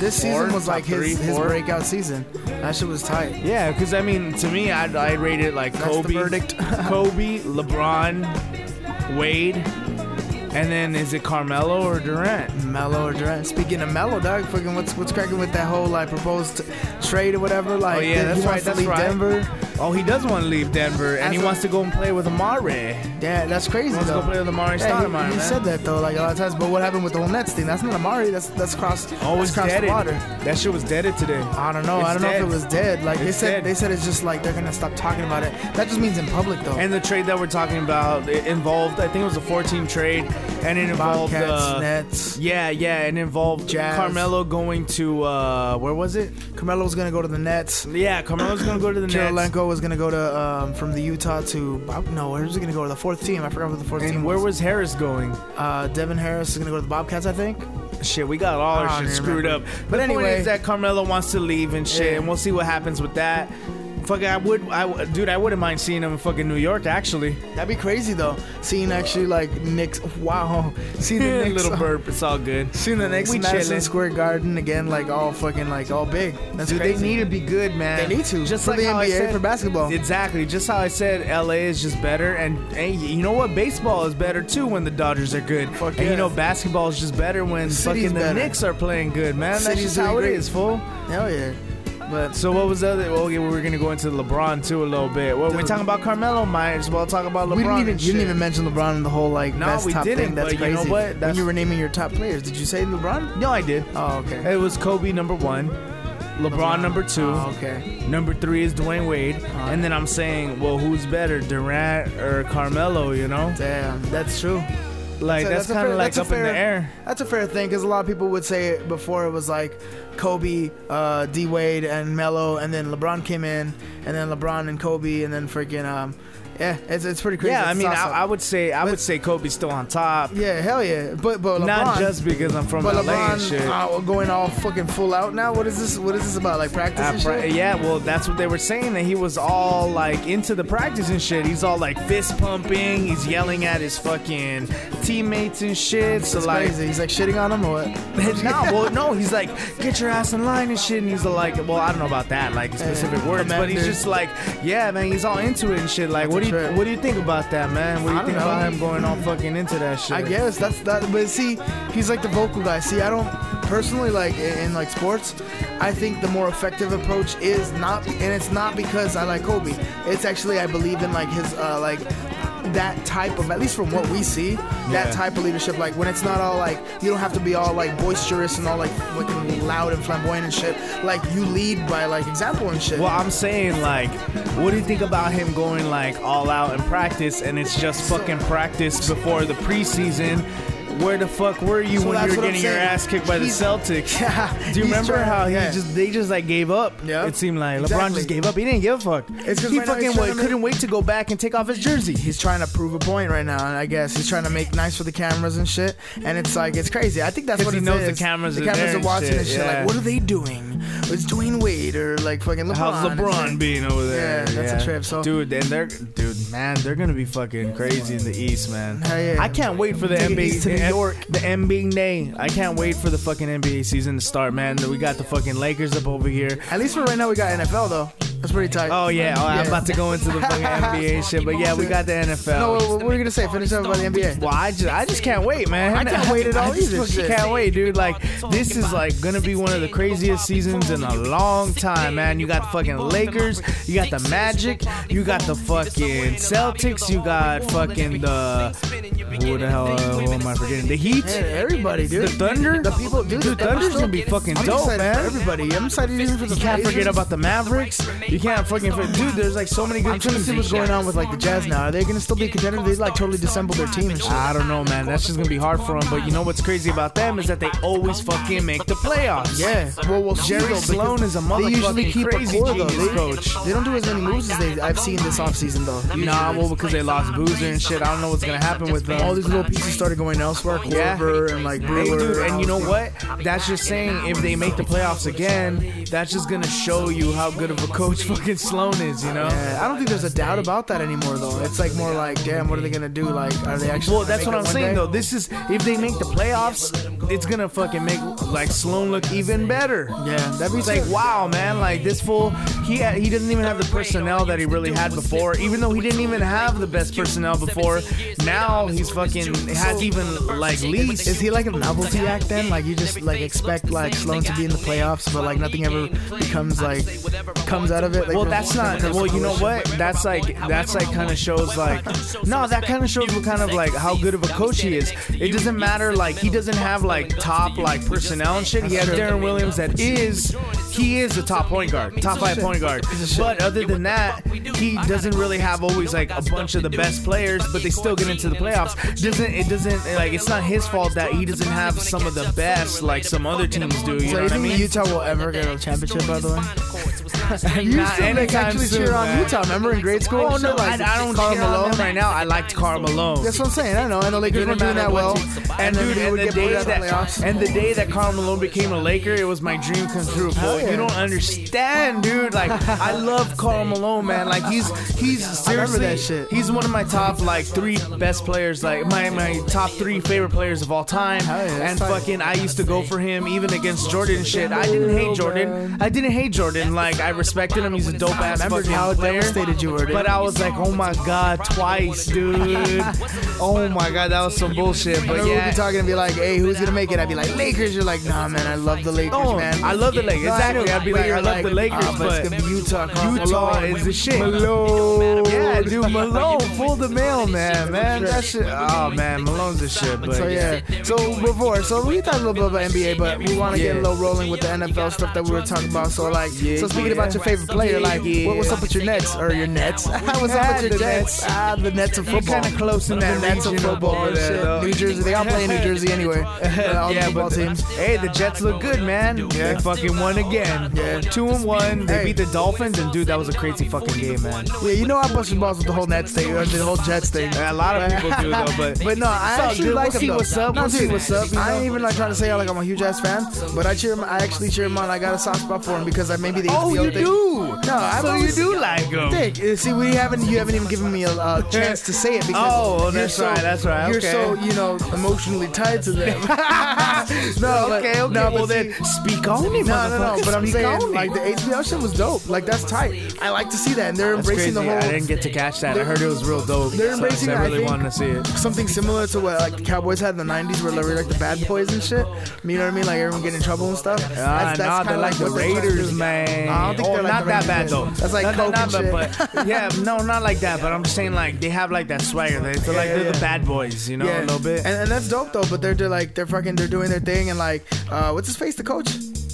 [SPEAKER 1] This
[SPEAKER 2] Four,
[SPEAKER 1] season was like his,
[SPEAKER 2] three,
[SPEAKER 1] his
[SPEAKER 2] four.
[SPEAKER 1] breakout season. That shit was tight.
[SPEAKER 2] Yeah, because I mean, to me, I'd, I'd rate it like
[SPEAKER 1] That's
[SPEAKER 2] Kobe,
[SPEAKER 1] verdict.
[SPEAKER 2] Kobe, LeBron, Wade, and then is it Carmelo or Durant?
[SPEAKER 1] Mello or Durant. Speaking of Mello, dog, fucking what's what's cracking with that whole like proposed trade or whatever? Like,
[SPEAKER 2] oh yeah, that's right.
[SPEAKER 1] to
[SPEAKER 2] That's
[SPEAKER 1] leave
[SPEAKER 2] right.
[SPEAKER 1] Denver.
[SPEAKER 2] Oh, he does want to leave Denver, and
[SPEAKER 1] As
[SPEAKER 2] he
[SPEAKER 1] a-
[SPEAKER 2] wants to go and play with Amare.
[SPEAKER 1] Yeah, that's crazy.
[SPEAKER 2] He wants to
[SPEAKER 1] though.
[SPEAKER 2] go play with Amare
[SPEAKER 1] Yeah,
[SPEAKER 2] Stoudemire,
[SPEAKER 1] he, he
[SPEAKER 2] man.
[SPEAKER 1] said that though, like a lot of times. But what happened with the whole Nets thing? That's not Amare. That's that's crossed.
[SPEAKER 2] Oh,
[SPEAKER 1] that's
[SPEAKER 2] it's
[SPEAKER 1] crossed the water.
[SPEAKER 2] That shit was deaded today.
[SPEAKER 1] I don't know.
[SPEAKER 2] It's
[SPEAKER 1] I don't know if it was dead. Like they said,
[SPEAKER 2] dead.
[SPEAKER 1] they said it's just like they're gonna stop talking about it. That just means in public though.
[SPEAKER 2] And the trade that we're talking about it involved, I think it was a 14 trade, and it involved
[SPEAKER 1] Bobcats,
[SPEAKER 2] uh,
[SPEAKER 1] Nets.
[SPEAKER 2] Yeah, yeah, it involved
[SPEAKER 1] Jazz.
[SPEAKER 2] Carmelo going to uh, where was it?
[SPEAKER 1] Carmelo's gonna go to the Nets.
[SPEAKER 2] Yeah, Carmelo's gonna go to the Nets.
[SPEAKER 1] Was gonna go to um, from the Utah to I don't know where was he gonna go to the fourth team. I forgot what the fourth team
[SPEAKER 2] And where
[SPEAKER 1] was.
[SPEAKER 2] was Harris going?
[SPEAKER 1] Uh, Devin Harris is gonna go to the Bobcats, I think.
[SPEAKER 2] Shit, we got all our shit
[SPEAKER 1] even
[SPEAKER 2] screwed
[SPEAKER 1] remember.
[SPEAKER 2] up.
[SPEAKER 1] But
[SPEAKER 2] the
[SPEAKER 1] anyway-
[SPEAKER 2] point is that Carmelo wants to leave and shit,
[SPEAKER 1] Yeah.
[SPEAKER 2] and we'll see what happens with that. Fuck, I would, I dude, I wouldn't mind seeing him in fucking New York. Actually,
[SPEAKER 1] That'd be crazy though. Seeing actually like Knicks. Wow. Seeing the Knicks.
[SPEAKER 2] little burp, it's all good.
[SPEAKER 1] Seeing the Knicks
[SPEAKER 2] We
[SPEAKER 1] in Madison
[SPEAKER 2] chilling.
[SPEAKER 1] Square Garden again, like all fucking like all big. That's
[SPEAKER 2] Dude,
[SPEAKER 1] crazy.
[SPEAKER 2] they need to be good, man.
[SPEAKER 1] They need to.
[SPEAKER 2] Just
[SPEAKER 1] For
[SPEAKER 2] like
[SPEAKER 1] the
[SPEAKER 2] how I
[SPEAKER 1] NBA,
[SPEAKER 2] said-
[SPEAKER 1] for basketball.
[SPEAKER 2] Exactly. Just how I said, LA is just better, and hey, you know what? Baseball is better too when the Dodgers are good.
[SPEAKER 1] Fuck
[SPEAKER 2] and you know, basketball is just better when
[SPEAKER 1] City's
[SPEAKER 2] fucking the
[SPEAKER 1] better.
[SPEAKER 2] Knicks are playing good, man. That's just how it
[SPEAKER 1] great.
[SPEAKER 2] is, fool.
[SPEAKER 1] Hell yeah. But
[SPEAKER 2] So what was the other? Well, okay, we were gonna go into LeBron too a little bit. Well, we're talking about Carmelo. Might as well talk about LeBron.
[SPEAKER 1] we didn't even you didn't even mention LeBron in the whole like
[SPEAKER 2] No,
[SPEAKER 1] best
[SPEAKER 2] we
[SPEAKER 1] top
[SPEAKER 2] didn't,
[SPEAKER 1] thing. That's
[SPEAKER 2] but you know
[SPEAKER 1] crazy.
[SPEAKER 2] what?
[SPEAKER 1] when you were naming your top players, did you say LeBron?
[SPEAKER 2] No, I did.
[SPEAKER 1] Oh, okay.
[SPEAKER 2] It was Kobe number one, LeBron, number two,
[SPEAKER 1] Oh, okay.
[SPEAKER 2] number three is Dwyane Wade, uh-huh. and then I'm saying, well, who's better, Durant or Carmelo? You know,
[SPEAKER 1] Damn, that's true.
[SPEAKER 2] Like that's,
[SPEAKER 1] that's
[SPEAKER 2] kind
[SPEAKER 1] fair-
[SPEAKER 2] of like up in the air.
[SPEAKER 1] That's a fair thing because a lot of people would say it before it was like Kobe, uh, D Wade, and Melo, and then LeBron came in, and then LeBron and Kobe, and then freaking um, Yeah, it's, it's pretty crazy.
[SPEAKER 2] Yeah, I mean, I. I would say I would say Kobe's still on top.
[SPEAKER 1] Yeah, hell yeah. But but LeBron,
[SPEAKER 2] Not just because I'm from
[SPEAKER 1] but
[SPEAKER 2] LA and
[SPEAKER 1] LeBron
[SPEAKER 2] shit.
[SPEAKER 1] uh, going all fucking full out now. What is this? What is this about? Like practice
[SPEAKER 2] Uh,
[SPEAKER 1] and
[SPEAKER 2] pra-
[SPEAKER 1] shit?
[SPEAKER 2] yeah, well, that's what they were saying that he was all like into the practice and shit. He's all like fist pumping. He's yelling at his fucking teammates and shit. So like,
[SPEAKER 1] crazy. He's like shitting on him or what?
[SPEAKER 2] no, well, no, he's like, get your ass in line and shit. And he's like, well, I don't know about that, like specific words, but he's just like, yeah, man, he's all into it and shit. Like,
[SPEAKER 1] That's
[SPEAKER 2] what do you,
[SPEAKER 1] trip.
[SPEAKER 2] what do you think about that, man? What do you think
[SPEAKER 1] know.
[SPEAKER 2] about him going all fucking into that shit?
[SPEAKER 1] I guess that's that. But see, he's like the vocal guy. See, I don't personally like in, in like sports. I think the more effective approach is not, and it's not because I like Kobe. It's actually I believe in like his uh, like that type of at least from what we see
[SPEAKER 2] Yeah.
[SPEAKER 1] that type of leadership like when it's not all like you don't have to be all like boisterous and all like loud and flamboyant and shit like you lead by like example and shit
[SPEAKER 2] Well, I'm saying like, what do you think about him going like all out in practice and it's just fucking practice before the preseason? Where the fuck were you
[SPEAKER 1] So
[SPEAKER 2] when you were getting your ass kicked by the Celtics?
[SPEAKER 1] Yeah,
[SPEAKER 2] Do you remember how he
[SPEAKER 1] yeah.
[SPEAKER 2] just they just like gave up?
[SPEAKER 1] Yeah.
[SPEAKER 2] It seemed like LeBron just gave up. He didn't give a fuck.
[SPEAKER 1] It's
[SPEAKER 2] he
[SPEAKER 1] right
[SPEAKER 2] fucking
[SPEAKER 1] trying
[SPEAKER 2] wait,
[SPEAKER 1] to make-
[SPEAKER 2] couldn't wait to go back and take off his jersey.
[SPEAKER 1] he's trying to prove a point right now, and I guess he's trying to make nice for the cameras and shit. And it's like it's crazy. I think that's what
[SPEAKER 2] he knows the
[SPEAKER 1] is.
[SPEAKER 2] cameras
[SPEAKER 1] the
[SPEAKER 2] are
[SPEAKER 1] cameras
[SPEAKER 2] there
[SPEAKER 1] are watching
[SPEAKER 2] shit,
[SPEAKER 1] and shit.
[SPEAKER 2] yeah.
[SPEAKER 1] Like, what are they doing? It's Dwyane Wade or like fucking LeBron.
[SPEAKER 2] How's LeBron being over there?
[SPEAKER 1] Yeah, that's a trip, so-
[SPEAKER 2] dude, and they're dude, man, they're gonna be fucking crazy in the East, man. I can't wait for the NBA
[SPEAKER 1] York.
[SPEAKER 2] the NBA. I can't wait for the fucking NBA season to start, man. We got the fucking Lakers up over here.
[SPEAKER 1] At least for right now, we got NFL though. That's pretty tight.
[SPEAKER 2] Oh yeah, oh, I'm about to go into the fucking NBA shit, but yeah, we got the NFL.
[SPEAKER 1] No, what, what were you gonna say? Finish up about the NBA.
[SPEAKER 2] Well, I just, I just can't wait, man.
[SPEAKER 1] I can't wait at all either, shit.
[SPEAKER 2] Can't wait, dude. Like, this is like gonna be one of the craziest seasons in a long time, man. You got the fucking Lakers, you got the Magic, you got the fucking Celtics, you got fucking the who the hell? Uh, am I forgetting? The Heat,
[SPEAKER 1] Hey, everybody, dude.
[SPEAKER 2] the Thunder.
[SPEAKER 1] The people, dude. The
[SPEAKER 2] Thunder's gonna be fucking dope, man.
[SPEAKER 1] Everybody, I'm excited even for the
[SPEAKER 2] You can't forget about the Mavericks. You can't fucking forget, dude. There's like so many good
[SPEAKER 1] I'm trying to
[SPEAKER 2] teams.
[SPEAKER 1] see what's going on with like the Jazz now. Are they gonna still be contenders? They like totally disassembled their team and shit.
[SPEAKER 2] I don't know, man. That's just gonna be hard for them. But you know what's crazy about them is that they always fucking make the playoffs.
[SPEAKER 1] Yeah, well, we'll see,
[SPEAKER 2] Jerry Sloan is a motherfucker.
[SPEAKER 1] They usually
[SPEAKER 2] motherfucking
[SPEAKER 1] keep
[SPEAKER 2] crazy
[SPEAKER 1] a core, though.
[SPEAKER 2] genius
[SPEAKER 1] They,
[SPEAKER 2] coach.
[SPEAKER 1] they don't do as many moves as they I've seen this offseason though.
[SPEAKER 2] Nah, well, because they lost Boozer and shit. I don't know what's gonna happen with them.
[SPEAKER 1] All these little pieces started going elsewhere.
[SPEAKER 2] Yeah.
[SPEAKER 1] And like
[SPEAKER 2] Hey, dude, and you know what? That's just saying if they make the playoffs again, that's just gonna show you how good of a coach fucking Sloan is, you know?
[SPEAKER 1] Yeah, I don't think there's a doubt about that anymore though. It's like more like, damn, what are they gonna do? Like, are they actually?
[SPEAKER 2] Well, that's what I'm saying
[SPEAKER 1] day?
[SPEAKER 2] though. This is if they make the playoffs, it's gonna fucking make like Sloan look even better.
[SPEAKER 1] Yeah, that'd be
[SPEAKER 2] like wow, man! Like this fool, he had, he doesn't even have the personnel that he really had before. Even though he didn't even have the best personnel before, now he's fucking has even like least.
[SPEAKER 1] Is he like a novelty act then? Like you just like expect like Sloan to be in the playoffs, but like nothing ever becomes like comes out of it. Like,
[SPEAKER 2] well, that's not. Well, you know what? That's like that's like kind of shows like no, that kind of shows what kind of like how good of a coach he is. It doesn't matter like he doesn't have like top like personnel and shit. He has Deron Williams that is he is a top point guard, top five point guard. But other than that, he doesn't really have always like a bunch of the best players, but they still get into the playoffs. Doesn't it doesn't like it's not his fault that he doesn't have some of the best like some other teams do. You
[SPEAKER 1] So
[SPEAKER 2] know
[SPEAKER 1] you
[SPEAKER 2] what I mean?
[SPEAKER 1] Utah will ever get a championship? By the way, you
[SPEAKER 2] Not
[SPEAKER 1] used to like,
[SPEAKER 2] anytime
[SPEAKER 1] actually
[SPEAKER 2] soon,
[SPEAKER 1] cheer on
[SPEAKER 2] man.
[SPEAKER 1] Utah. Remember in grade school?
[SPEAKER 2] Oh
[SPEAKER 1] and
[SPEAKER 2] no? I,
[SPEAKER 1] Like,
[SPEAKER 2] I don't
[SPEAKER 1] Karl
[SPEAKER 2] cheer on
[SPEAKER 1] Malone.
[SPEAKER 2] them right now. I liked Karl Malone.
[SPEAKER 1] That's what I'm saying. I know. I know Lakers
[SPEAKER 2] Didn't
[SPEAKER 1] weren't doing
[SPEAKER 2] matter
[SPEAKER 1] that well,
[SPEAKER 2] what team- And
[SPEAKER 1] then
[SPEAKER 2] dude, and
[SPEAKER 1] would
[SPEAKER 2] the
[SPEAKER 1] get
[SPEAKER 2] day
[SPEAKER 1] out of the
[SPEAKER 2] that
[SPEAKER 1] playoffs.
[SPEAKER 2] and the day that Karl Malone became a Laker, it was my dream come true. Fool.
[SPEAKER 1] yeah.
[SPEAKER 2] You don't understand, dude. Like I love Karl Malone, man. Like he's he's seriously
[SPEAKER 1] that shit.
[SPEAKER 2] he's one of my top like three best players. Like my my top three favorite players of all time.
[SPEAKER 1] Hell yeah, that's
[SPEAKER 2] and
[SPEAKER 1] tight.
[SPEAKER 2] fucking, I used to go for him even against Jordan and shit. I didn't hate Jordan. I didn't hate Jordan. Like I respected him. He's a dope ass fucking
[SPEAKER 1] how
[SPEAKER 2] player.
[SPEAKER 1] devastated you were, dude.
[SPEAKER 2] But I was like, oh my god, twice, dude. oh my god, that was some bullshit. But yeah.
[SPEAKER 1] be talking and be like, "Hey, who's gonna make it?" I'd be like, "Lakers." You're like, "Nah, man, I love the Lakers,
[SPEAKER 2] Oh,
[SPEAKER 1] man."
[SPEAKER 2] I love the Lakers.
[SPEAKER 1] No,
[SPEAKER 2] exactly. I'd be like, I love the Lakers,
[SPEAKER 1] ah, but it's gonna be Utah. Karl
[SPEAKER 2] Utah is the shit.
[SPEAKER 1] Malone.
[SPEAKER 2] Yeah, dude, Malone, full the mailman, man. Man. That shit. Oh man, Malone's the shit. But
[SPEAKER 1] So yeah, so before, so we talked a little bit about NBA, but we want to get a little rolling with the NFL stuff that we were talking about. So like,
[SPEAKER 2] Yeah,
[SPEAKER 1] so speaking
[SPEAKER 2] yeah.
[SPEAKER 1] about not your favorite player. Like,
[SPEAKER 2] Yeah.
[SPEAKER 1] what, what's up with your Nets or your Nets? what's up with your
[SPEAKER 2] the? Nets.
[SPEAKER 1] Ah, the Nets of football.
[SPEAKER 2] kinda close in that
[SPEAKER 1] the Nets of
[SPEAKER 2] of
[SPEAKER 1] football.
[SPEAKER 2] over there.
[SPEAKER 1] New Jersey. They all play in New Jersey anyway. Uh, all the
[SPEAKER 2] yeah,
[SPEAKER 1] football
[SPEAKER 2] but
[SPEAKER 1] teams.
[SPEAKER 2] hey, the Jets look good, man.
[SPEAKER 1] Yeah.
[SPEAKER 2] They fucking won again.
[SPEAKER 1] Yeah.
[SPEAKER 2] two and one. They
[SPEAKER 1] Hey.
[SPEAKER 2] beat the Dolphins, and dude, that was a crazy fucking game, man.
[SPEAKER 1] Yeah, you know I'm busted balls with the whole Nets thing, or the whole Jets thing.
[SPEAKER 2] A lot of people do though, but
[SPEAKER 1] But no, I
[SPEAKER 2] all
[SPEAKER 1] actually
[SPEAKER 2] good.
[SPEAKER 1] like
[SPEAKER 2] We'll
[SPEAKER 1] him
[SPEAKER 2] see what's up.
[SPEAKER 1] No,
[SPEAKER 2] We'll see what's up, you
[SPEAKER 1] I
[SPEAKER 2] know?
[SPEAKER 1] ain't even like trying to say like I'm a huge ass fan, but I cheer him. I actually cheer him on. I got a soft spot for him because I maybe the
[SPEAKER 2] oh, you do.
[SPEAKER 1] No, I've
[SPEAKER 2] so you do like him.
[SPEAKER 1] Dick, uh, see, we haven't. You haven't even given me a, chance to say it because.
[SPEAKER 2] Oh, well,
[SPEAKER 1] you're
[SPEAKER 2] that's
[SPEAKER 1] so-
[SPEAKER 2] right, that's right,
[SPEAKER 1] You're
[SPEAKER 2] okay.
[SPEAKER 1] so you know emotionally tied to them. no, but-
[SPEAKER 2] okay, okay.
[SPEAKER 1] No,
[SPEAKER 2] well
[SPEAKER 1] but
[SPEAKER 2] then, speak on it,
[SPEAKER 1] no, no, no. But I'm saying, like the HBO shit was dope. Like that's tight. I like to see that, and they're
[SPEAKER 2] That's
[SPEAKER 1] embracing
[SPEAKER 2] crazy.
[SPEAKER 1] the whole.
[SPEAKER 2] I didn't get to catch that. I heard it was real dope.
[SPEAKER 1] They're
[SPEAKER 2] so
[SPEAKER 1] embracing
[SPEAKER 2] I
[SPEAKER 1] I
[SPEAKER 2] really wanted to see it.
[SPEAKER 1] something similar to what like the Cowboys had in the '90s, where they were like the bad boys and shit. You know what I mean? Like everyone getting in trouble and stuff.
[SPEAKER 2] Ah, nah, they're
[SPEAKER 1] kinda
[SPEAKER 2] like the
[SPEAKER 1] what they're trying to
[SPEAKER 2] Raiders, man.
[SPEAKER 1] I don't think
[SPEAKER 2] oh,
[SPEAKER 1] they're like
[SPEAKER 2] not that bad though.
[SPEAKER 1] That's like
[SPEAKER 2] not,
[SPEAKER 1] coke
[SPEAKER 2] not, but, but yeah, no, not like that. But I'm just saying like they have like that swagger. They feel like
[SPEAKER 1] yeah,
[SPEAKER 2] they're
[SPEAKER 1] yeah.
[SPEAKER 2] the bad boys, you know,
[SPEAKER 1] yeah,
[SPEAKER 2] a little bit.
[SPEAKER 1] and, and that's dope though. But they're, they're like they're fucking they're doing their thing and like uh, what's his face, the coach.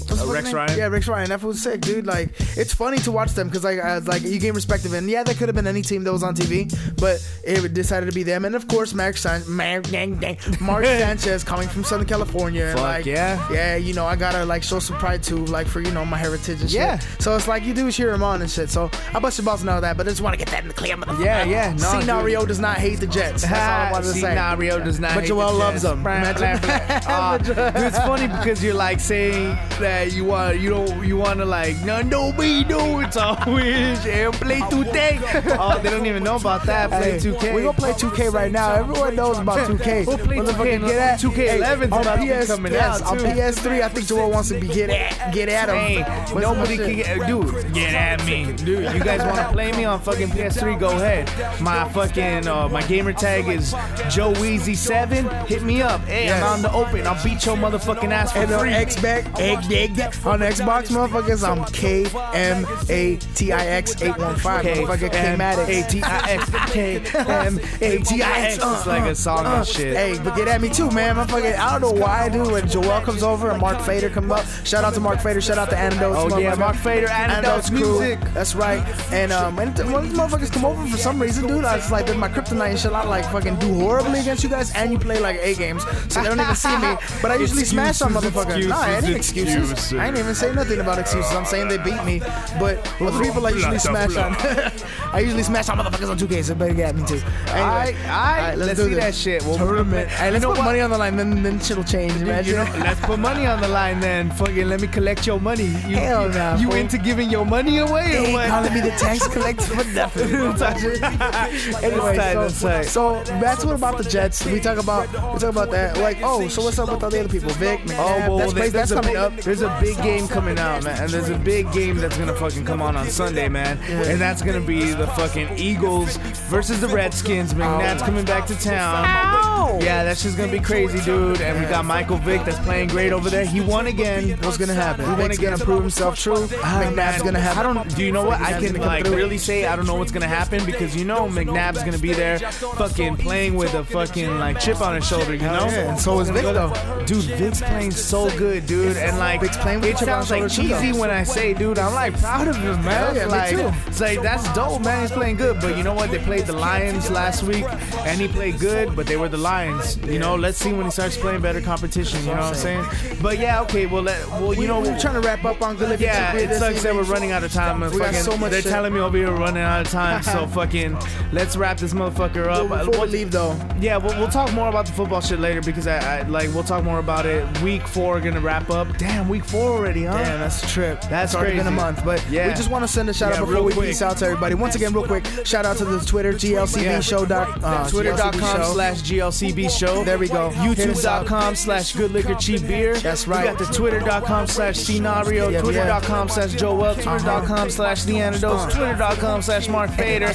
[SPEAKER 1] What's his
[SPEAKER 2] Uh, Rex? Ryan?
[SPEAKER 1] Yeah, Rex Ryan. That was sick, dude. Like, it's funny to watch them because like, uh, like you gain respect of it. And yeah, that could have been any team that was on TV, but it decided to be them. And of course, Mark, San- Mark, dang, dang, Mark Sanchez coming from Southern California.
[SPEAKER 2] Fuck
[SPEAKER 1] like,
[SPEAKER 2] yeah.
[SPEAKER 1] yeah. You know, I gotta like show some pride too, like for you know my heritage and shit.
[SPEAKER 2] Yeah.
[SPEAKER 1] So it's like you do cheer him on and shit. So I bust your balls and all that, but I just want to get that in the clear, motherfucker.
[SPEAKER 2] Yeah, yeah, no,
[SPEAKER 1] Scenario
[SPEAKER 2] dude.
[SPEAKER 1] does not hate the Jets. That's all I wanted to say.
[SPEAKER 2] Scenario does not.
[SPEAKER 1] But
[SPEAKER 2] hate
[SPEAKER 1] Joel
[SPEAKER 2] the
[SPEAKER 1] loves
[SPEAKER 2] Jets.
[SPEAKER 1] them. Imagine.
[SPEAKER 2] blah, blah. Ah, dude, it's funny because you're like saying that you want you don't you want to like no no we do it's always and play 2K. Oh, they don't even know about that. Play 2K.
[SPEAKER 1] We gonna play 2K right now. Everyone knows about 2K.
[SPEAKER 2] We'll play
[SPEAKER 1] Motherfucking
[SPEAKER 2] 2K.
[SPEAKER 1] get at
[SPEAKER 2] 2K11 's
[SPEAKER 1] on
[SPEAKER 2] about to be
[SPEAKER 1] PS,
[SPEAKER 2] coming
[SPEAKER 1] yes,
[SPEAKER 2] out,
[SPEAKER 1] on
[SPEAKER 2] too.
[SPEAKER 1] PS3. I think Joel wants to be get at get at him.
[SPEAKER 2] Hey, nobody can get, dude, get at me, dude. You guys want to play me on fucking PS3? Go ahead. My fucking uh, my gamer tag is Joe Weezy Seven. Hit me up. Hey,
[SPEAKER 1] Yes.
[SPEAKER 2] I'm on the open. I'll beat your motherfucking ass for
[SPEAKER 1] And
[SPEAKER 2] free.
[SPEAKER 1] Xbox, egg, egg, on Xbox, motherfuckers, I'm K M A T I X 815. Motherfucker, K Maddox.
[SPEAKER 2] A T I X K M A T I X. It's like a song and shit.
[SPEAKER 1] Hey, but get at me too, man. Motherfucker, I don't know why, dude. When Joel comes over and Mark Fader come up, shout out to Mark Fader, shout out to Antidotes.
[SPEAKER 2] Oh, yeah. Mark Fader, Antidotes
[SPEAKER 1] crew. That's right. And um, and when these motherfuckers come over for some reason, dude, I was like, my kryptonite and shit. I like fucking do horribly against you guys, and you play like A games, so they don't even see me. But I usually smash on motherfuckers. Nah, I ain't
[SPEAKER 2] excuses,
[SPEAKER 1] excuses.
[SPEAKER 2] excuses.
[SPEAKER 1] I ain't even say nothing about excuses. I'm saying they beat me, but other people I usually smash on. I usually smash on motherfuckers on 2K, so better get me too. Anyway,
[SPEAKER 2] Alright, alright, let's see that shit. We'll-
[SPEAKER 1] tournament. Hey, let's
[SPEAKER 2] You know
[SPEAKER 1] put
[SPEAKER 2] what?
[SPEAKER 1] money on the line, then then shit'll change. Imagine.
[SPEAKER 2] You know, let's put money on the line then. Fucking let me collect your money. You,
[SPEAKER 1] Hell
[SPEAKER 2] you,
[SPEAKER 1] nah,
[SPEAKER 2] you
[SPEAKER 1] fool.
[SPEAKER 2] into giving your money away
[SPEAKER 1] They
[SPEAKER 2] or
[SPEAKER 1] ain't
[SPEAKER 2] what?
[SPEAKER 1] calling me the tax collector for nothing. anyway,
[SPEAKER 2] tight,
[SPEAKER 1] so,
[SPEAKER 2] that's
[SPEAKER 1] so that's what about the Jets. We talk about we talk about that. Like, oh, so what's up with all the other people? Vic, McNabb,
[SPEAKER 2] Oh, well,
[SPEAKER 1] that's,
[SPEAKER 2] there-
[SPEAKER 1] place, that's
[SPEAKER 2] there's, a
[SPEAKER 1] coming up.
[SPEAKER 2] there's a big game coming out, man. And there's a big game that's going to fucking come on on Sunday, man. And that's going to be the fucking Eagles versus the Redskins. McNabb's coming back to town. Yeah, that's just going to be crazy, dude. And we got Michael Vick that's playing great over there. He won again.
[SPEAKER 1] What's gonna happen?
[SPEAKER 2] He won again.
[SPEAKER 1] gonna prove himself true. McNabb's gonna have.
[SPEAKER 2] I don't. Do you know what? I can
[SPEAKER 1] gonna
[SPEAKER 2] like really say I don't know what's gonna happen because you know McNabb's gonna be there, fucking playing with a fucking like chip on his shoulder. You know.
[SPEAKER 1] yeah, and so is Vic, though.
[SPEAKER 2] Dude, Vic's playing so good, dude, and like
[SPEAKER 1] Vic's playing with
[SPEAKER 2] it sounds like cheesy when I say, dude, I'm like proud of him, man.
[SPEAKER 1] Yeah, me too.
[SPEAKER 2] It's like that's dope, man. He's playing good, but you know what? They played the Lions last week, and he played good, but they were the Lions. You know, let's see when he starts playing better competition. You know what I'm saying? But yeah, okay. Well, let, well, you know,
[SPEAKER 1] we're trying to wrap up on good
[SPEAKER 2] yeah, it sucks that we're running out of time.
[SPEAKER 1] We got so much
[SPEAKER 2] They're
[SPEAKER 1] shit.
[SPEAKER 2] telling me over here we're running out of time, so fucking let's wrap this motherfucker up.
[SPEAKER 1] Before we leave though,
[SPEAKER 2] yeah, we'll, we'll talk more about the football shit later because I, I like we'll talk more about it. Week four gonna wrap up. Damn, week four already, huh?
[SPEAKER 1] Damn, that's a trip.
[SPEAKER 2] That's
[SPEAKER 1] it's already been a month, but
[SPEAKER 2] Yeah.
[SPEAKER 1] we just want to send a shout
[SPEAKER 2] Yeah,
[SPEAKER 1] out before we
[SPEAKER 2] quick.
[SPEAKER 1] peace out to everybody. Once again, real quick, shout out to the Twitter GLCB
[SPEAKER 2] Yeah.
[SPEAKER 1] show. Doc, uh,
[SPEAKER 2] twitter.com slash GLCB show.
[SPEAKER 1] There we go. Hit us up.
[SPEAKER 2] YouTube.com slash good liquor cheap beer.
[SPEAKER 1] That's right.
[SPEAKER 2] We got the Twitter.com slash scenario.
[SPEAKER 1] Yeah,
[SPEAKER 2] Twitter.com slash Joel. Twitter.com slash the antidotes.
[SPEAKER 1] Uh.
[SPEAKER 2] Twitter.com slash Mark Fader.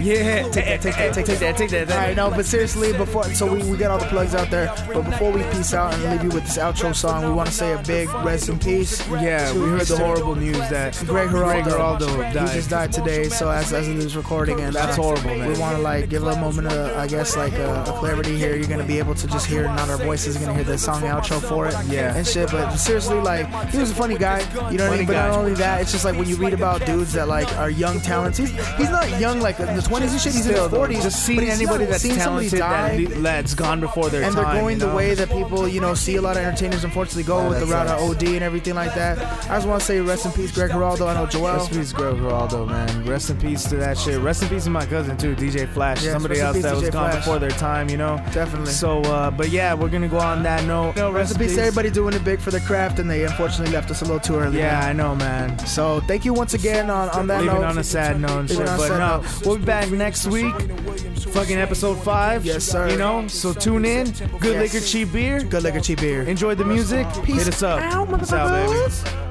[SPEAKER 2] Yeah. Take that, take that, take that, take that.
[SPEAKER 1] All right, no, but seriously, before so we, we got all the plugs out there, but before we peace out and leave you with this outro song, we want to say a big res- rest in peace.
[SPEAKER 2] Yeah, we heard the horrible news that
[SPEAKER 1] Greg Giraldo,
[SPEAKER 2] Giraldo
[SPEAKER 1] He just died today. So as, as of this recording, and
[SPEAKER 2] That's horrible, man.
[SPEAKER 1] We want to like give a moment of, I guess, like uh, a clarity here. You're gonna be able to just hear not our voices. You're gonna hear the song outro for it,
[SPEAKER 2] Yeah.
[SPEAKER 1] and shit. But seriously, like he was a funny guy. You know what I mean? But not only that, it's just like when you read about dudes that like are young talents. He's he's not young like in the 20s and shit. He's
[SPEAKER 2] Still,
[SPEAKER 1] in his 40s.
[SPEAKER 2] just seeing anybody that's
[SPEAKER 1] Seeing
[SPEAKER 2] talented
[SPEAKER 1] die,
[SPEAKER 2] that that's gone before their
[SPEAKER 1] and
[SPEAKER 2] time.
[SPEAKER 1] they're going
[SPEAKER 2] you know?
[SPEAKER 1] the way that people, you know, see a lot of entertainers unfortunately go with the route of OD and everything like that. I just want to say rest in peace, Greg Giraldo. I know Joel.
[SPEAKER 2] Rest in peace, Greg Giraldo, man. Rest in peace to that shit. Rest in peace to my cousin too, DJ Flash.
[SPEAKER 1] Yes,
[SPEAKER 2] Somebody else
[SPEAKER 1] peace,
[SPEAKER 2] that was gone
[SPEAKER 1] Flash.
[SPEAKER 2] before their time, you know.
[SPEAKER 1] Definitely.
[SPEAKER 2] So, uh, but yeah, we're gonna go on that note. No,
[SPEAKER 1] Rest in peace to everybody doing it big for the craft, and they unfortunately left us a little too early.
[SPEAKER 2] Yeah,
[SPEAKER 1] man.
[SPEAKER 2] I know, man.
[SPEAKER 1] So thank you once again on, on that
[SPEAKER 2] Leaving
[SPEAKER 1] note.
[SPEAKER 2] on a sad note, and shit. But no,
[SPEAKER 1] note.
[SPEAKER 2] we'll be back next week. Fucking episode five.
[SPEAKER 1] Yes, sir.
[SPEAKER 2] You know, so tune in. Good
[SPEAKER 1] Yes.
[SPEAKER 2] liquor, cheap beer.
[SPEAKER 1] Good liquor, cheap beer.
[SPEAKER 2] Enjoy the music.
[SPEAKER 1] Peace
[SPEAKER 2] Hit us up. Peace baby.
[SPEAKER 1] Motherfuckers.